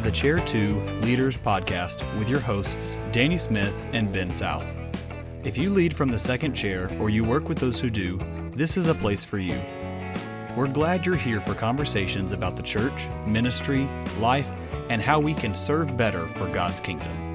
to the Chair 2 Leaders Podcast with your hosts, Danny Smith and Ben South. If you lead from the second chair or you work with those who do, this is a place for you. We're glad you're here for conversations about the church, ministry, life, and how we can serve better for God's kingdom.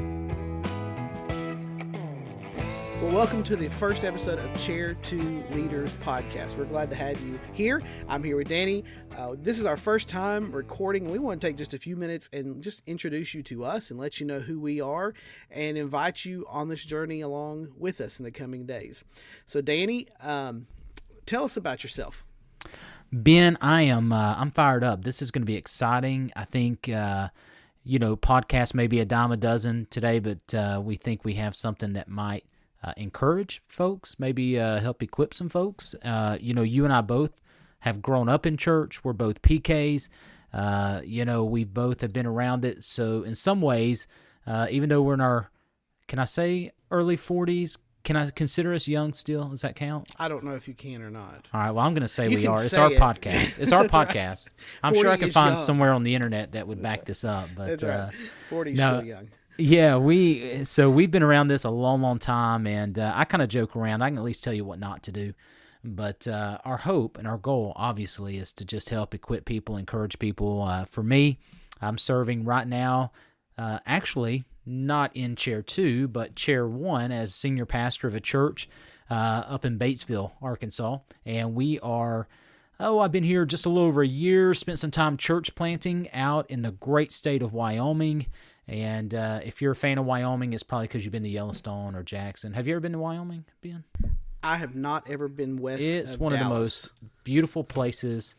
Welcome to the first episode of Chair 2 Leaders Podcast. We're glad to have you here. I'm here with Danny. Uh, this is our first time recording. We want to take just a few minutes and just introduce you to us and let you know who we are and invite you on this journey along with us in the coming days. So, Danny, um, tell us about yourself. Ben, I am uh, I'm fired up. This is going to be exciting. I think uh, you know podcast maybe a dime a dozen today, but uh, we think we have something that might uh, encourage folks, maybe uh, help equip some folks. Uh, you know, you and I both have grown up in church. We're both PKs. Uh, you know, we both have been around it. So in some ways, uh, even though we're in our, can I say early 40s? Can I consider us young still? Does that count? I don't know if you can or not. All right. Well, I'm going to say You we are. It's our it. podcast. It's our That's right. podcast. I'm sure I can find young. somewhere on the internet that would back this up. But That's uh, right. 40 no, still young. Yeah, we so we've been around this a long, long time, and uh, I kind of joke around. I can at least tell you what not to do. But uh, our hope and our goal, obviously, is to just help equip people, encourage people. Uh, for me, I'm serving right now, uh, actually not in chair two, but chair one as senior pastor of a church uh, up in Batesville, Arkansas, and we are. Oh, I've been here just a little over a year, spent some time church planting out in the great state of Wyoming. And uh, if you're a fan of Wyoming, it's probably because you've been to Yellowstone or Jackson. Have you ever been to Wyoming, Ben? I have not ever been west It's of one of the most beautiful places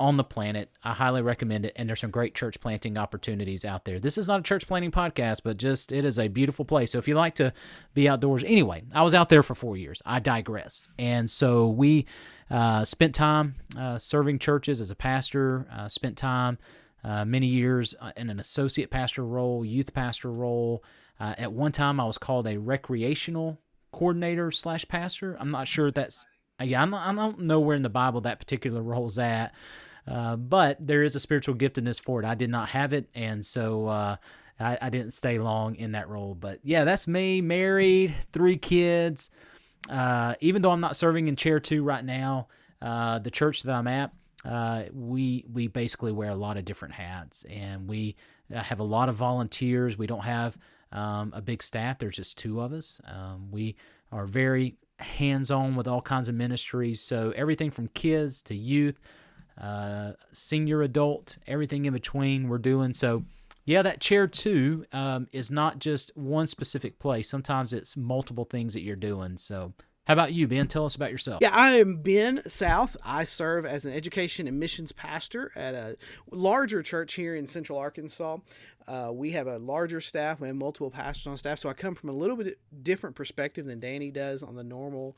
on the planet. I highly recommend it. And there's some great church planting opportunities out there. This is not a church planting podcast, but just it is a beautiful place. So if you like to be outdoors, anyway, I was out there for four years. I digress. And so we uh, spent time uh, serving churches as a pastor, uh, spent time uh, many years uh, in an associate pastor role, youth pastor role. Uh, at one time, I was called a recreational coordinator slash pastor. I'm not sure that's yeah. I'm I don't know where in the Bible that particular role's at, uh, but there is a spiritual giftedness for it. I did not have it, and so uh, I, I didn't stay long in that role. But yeah, that's me. Married, three kids. Uh, even though I'm not serving in chair two right now, uh, the church that I'm at, uh, we we basically wear a lot of different hats, and we uh, have a lot of volunteers. We don't have um, a big staff. There's just two of us. Um, we are very hands-on with all kinds of ministries. So everything from kids to youth, uh, senior adult, everything in between, we're doing. So yeah, that chair two um, is not just one specific place. Sometimes it's multiple things that you're doing. So how about you, Ben? Tell us about yourself. Yeah, I am Ben South. I serve as an education and missions pastor at a larger church here in Central Arkansas. Uh, we have a larger staff. We have multiple pastors on staff, so I come from a little bit different perspective than Danny does on the normal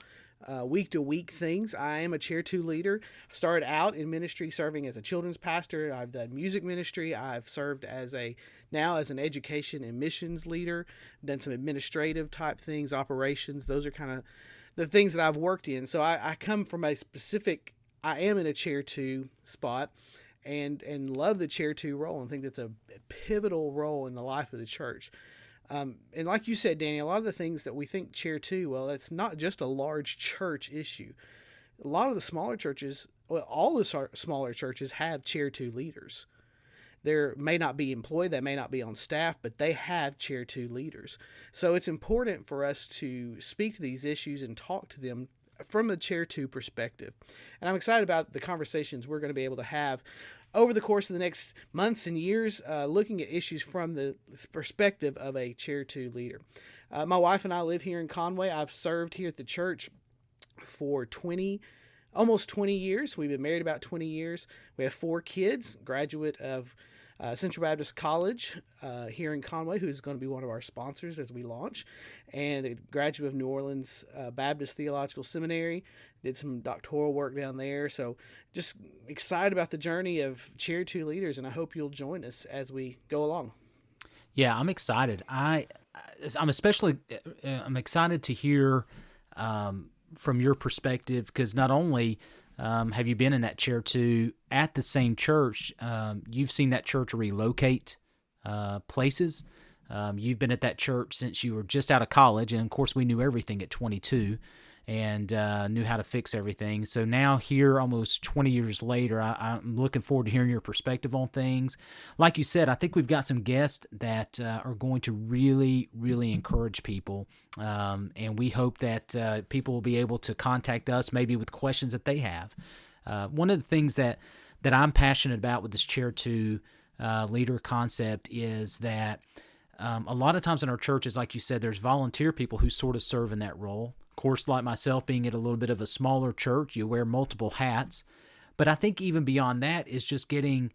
week to week things. I am a chair two leader. I started out in ministry serving as a children's pastor. I've done music ministry. I've served as a now as an education and missions leader. Done some administrative type things, operations. Those are kind of the things that I've worked in. So I, I come from a specific. I am in a chair two spot, and and love the chair two role and think that's a pivotal role in the life of the church. Um, and like you said, Danny, a lot of the things that we think chair two, well, that's not just a large church issue. A lot of the smaller churches, well, all the smaller churches have chair two leaders. There may not be employed, they may not be on staff, but they have chair two leaders. So it's important for us to speak to these issues and talk to them from a chair two perspective. And I'm excited about the conversations we're going to be able to have over the course of the next months and years, uh, looking at issues from the perspective of a chair two leader. Uh, my wife and I live here in Conway. I've served here at the church for 20 almost 20 years. We've been married about 20 years. We have four kids, graduate of uh, Central Baptist College uh, here in Conway, who's going to be one of our sponsors as we launch, and a graduate of New Orleans uh, Baptist Theological Seminary. Did some doctoral work down there. So just excited about the journey of Chair 2 leaders, and I hope you'll join us as we go along. Yeah, I'm excited. I I'm especially uh, I'm excited to hear um, from your perspective because not only um, have you been in that chair two at the same church, um, you've seen that church relocate uh, places. Um, you've been at that church since you were just out of college, and of course, we knew everything at 22 and uh, knew how to fix everything. So now, here almost 20 years later, I, am looking forward to hearing your perspective on things. Like you said, I think we've got some guests that uh, are going to really, really encourage people. Um, and we hope that uh, people will be able to contact us maybe with questions that they have. Uh, one of the things that, that I'm passionate about with this Chair 2 uh, leader concept is that. Um, a lot of times in our churches, like you said, there's volunteer people who sort of serve in that role. Course, like myself, being at a little bit of a smaller church, you wear multiple hats. But I think even beyond that is just getting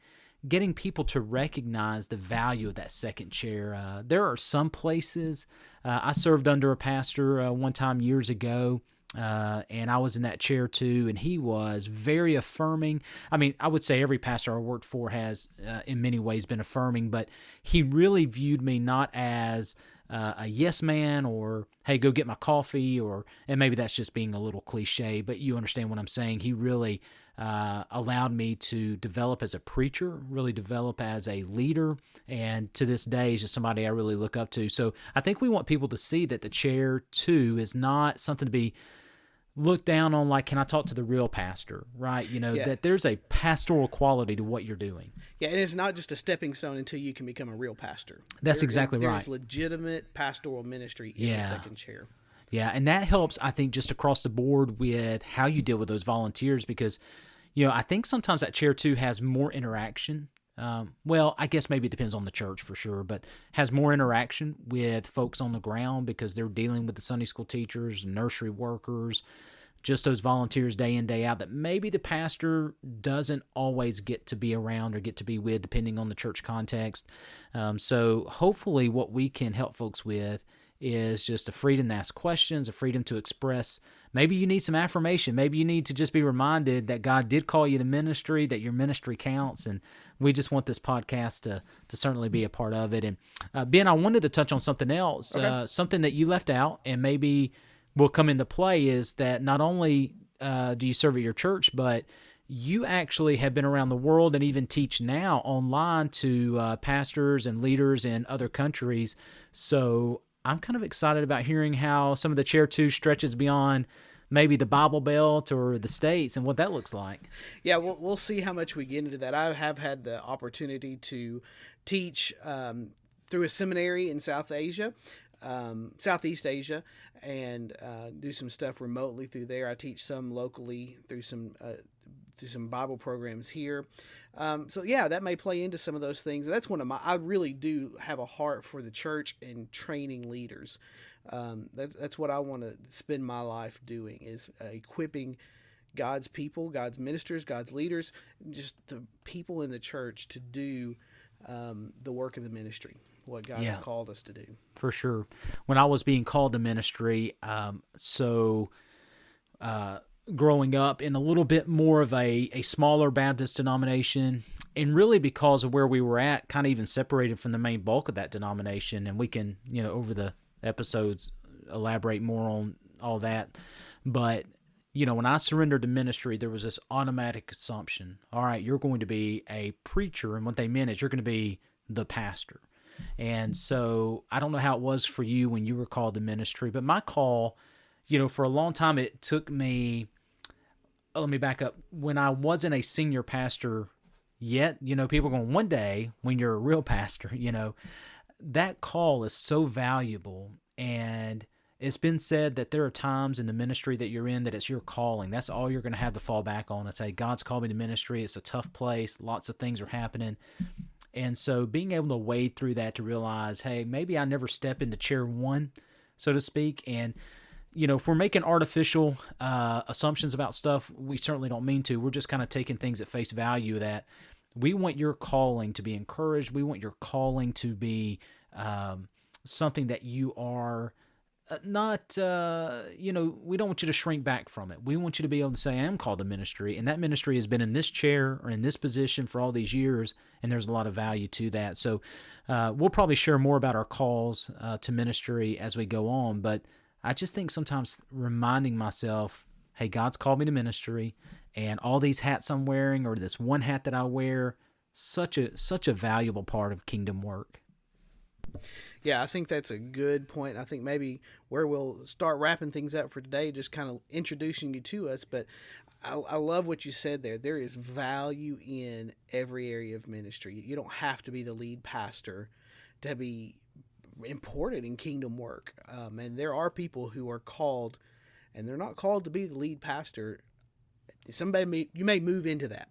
getting people to recognize the value of that second chair. Uh, there are some places uh, I served under a pastor uh, one time years ago. Uh, and I was in that chair two, and he was very affirming. I mean, I would say every pastor I worked for has, uh, in many ways, been affirming, but he really viewed me not as uh, a yes man or hey go get my coffee or and maybe that's just being a little cliche but you understand what i'm saying. He really uh, allowed me to develop as a preacher really develop as a leader and to this day is just somebody i really look up to. So i think we want people to see that the chair two is not something to be look down on like can i talk to the real pastor right? You know yeah. that there's a pastoral quality to what you're doing. Yeah and it's not just a stepping stone until you can become a real pastor. That's there, exactly right. there's legitimate pastoral ministry in yeah. the second chair. Yeah and that helps i think just across the board with how you deal with those volunteers because you know i think sometimes that chair two has more interaction um, well, I guess maybe it depends on the church for sure, but has more interaction with folks on the ground because they're dealing with the Sunday school teachers, nursery workers, just those volunteers day in, day out that maybe the pastor doesn't always get to be around or get to be with, depending on the church context. Um, so, hopefully, what we can help folks with is just a freedom to ask questions, a freedom to express. Maybe you need some affirmation. Maybe you need to just be reminded that God did call you to ministry, that your ministry counts, and we just want this podcast to to certainly be a part of it. And uh, Ben, I wanted to touch on something else, okay. uh, something that you left out, and maybe will come into play is that not only uh, do you serve at your church, but you actually have been around the world and even teach now online to uh, pastors and leaders in other countries. So I'm kind of excited about hearing how some of the chair two stretches beyond maybe the Bible Belt or the States and what that looks like. Yeah, we'll, we'll see how much we get into that. I have had the opportunity to teach um, through a seminary in South Asia, um, Southeast Asia, and uh, do some stuff remotely through there. I teach some locally through some uh, through some Bible programs here. Um, so yeah, that may play into some of those things. That's one of my. I really do have a heart for the church and training leaders. Um, that's that's what I want to spend my life doing is uh, equipping God's people, God's ministers, God's leaders, just the people in the church to do um, the work of the ministry, what God yeah, has called us to do. For sure. When I was being called to ministry, um, so. Uh, growing up in a little bit more of a, a smaller Baptist denomination, and really because of where we were at, kind of even separated from the main bulk of that denomination. And we can, you know, over the episodes, elaborate more on all that. But, you know, when I surrendered to ministry, there was this automatic assumption all right, you're going to be a preacher. And what they meant is you're going to be the pastor. And so I don't know how it was for you when you were called to ministry, but my call, you know, for a long time, it took me Oh, let me back up. When I wasn't a senior pastor yet, you know, people going, one day when you're a real pastor, you know, that call is so valuable. And it's been said that there are times in the ministry that you're in that it's your calling. That's all you're going to have to fall back on and say, God's called me to ministry. It's a tough place. Lots of things are happening. And so being able to wade through that to realize, hey, maybe I never step into chair one, so to speak. And you know, if we're making artificial uh, assumptions about stuff, we certainly don't mean to. We're just kind of taking things at face value that we want your calling to be encouraged. We want your calling to be um, something that you are uh, not, uh, you know, we don't want you to shrink back from it. We want you to be able to say, I am called to ministry, and that ministry has been in this chair or in this position for all these years, and there's a lot of value to that. So uh, we'll probably share more about our calls uh, to ministry as we go on, but I just think sometimes reminding myself, hey, God's called me to ministry, and all these hats I'm wearing, or this one hat that I wear, such a such a valuable part of kingdom work. Yeah, I think that's a good point. I think maybe where we'll start wrapping things up for today, just kind of introducing you to us. But I, I love what you said there. There is value in every area of ministry. You don't have to be the lead pastor to be important in kingdom work. Um, and there are people who are called, and they're not called to be the lead pastor. Somebody may, you may move into that,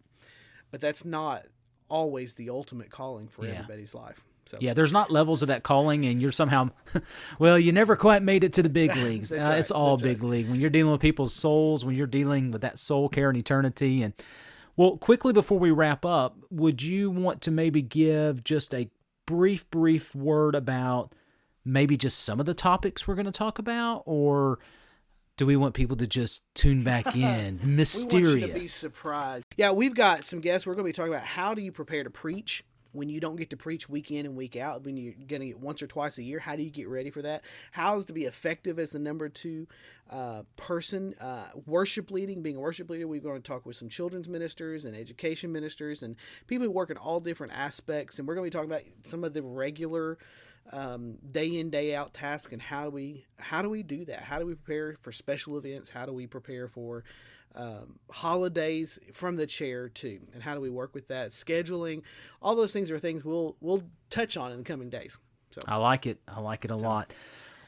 but that's not always the ultimate calling for Yeah. everybody's life. So Yeah, there's not levels of that calling, and you're somehow, well, you never quite made it to the big leagues. Uh, right, It's all that's big league when you're dealing with people's souls, when you're dealing with that soul care and eternity. And well, quickly before we wrap up, would you want to maybe give just a brief, brief word about maybe just some of the topics we're going to talk about, or do we want people to just tune back in? We want you to be Mysterious. surprised. Yeah, we've got some guests. We're going to be talking about how do you prepare to preach when you don't get to preach week in and week out. When you're going to get once or twice a year, how do you get ready for that? How's to be effective as the number two uh, person? Uh, worship leading, being a worship leader. We're going to talk with some children's ministers and education ministers and people who work in all different aspects. And we're going to be talking about some of the regular um, day in day out tasks and how do we how do we do that how do we prepare for special events how do we prepare for um, holidays from the chair two and how do we work with that scheduling all those things are things we'll we'll touch on in the coming days so I like it. I like it a lot.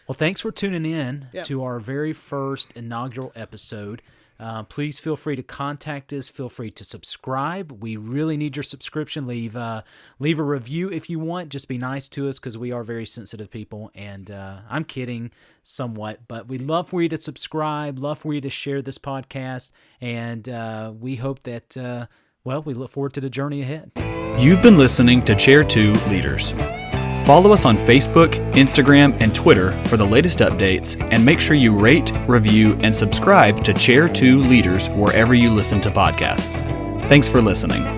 Well, thanks for tuning in to our very first inaugural episode. Uh, please feel free to contact us. Feel free to subscribe. We really need your subscription. Leave uh, leave a review if you want. Just be nice to us because we are very sensitive people. And uh, I'm kidding somewhat, but we'd love for you to subscribe. Love for you to share this podcast. And uh, we hope that uh, well, we look forward to the journey ahead. You've been listening to Chair 2 Leaders. Follow us on Facebook, Instagram, and Twitter for the latest updates, and make sure you rate, review, and subscribe to Chair 2 Leaders wherever you listen to podcasts. Thanks for listening.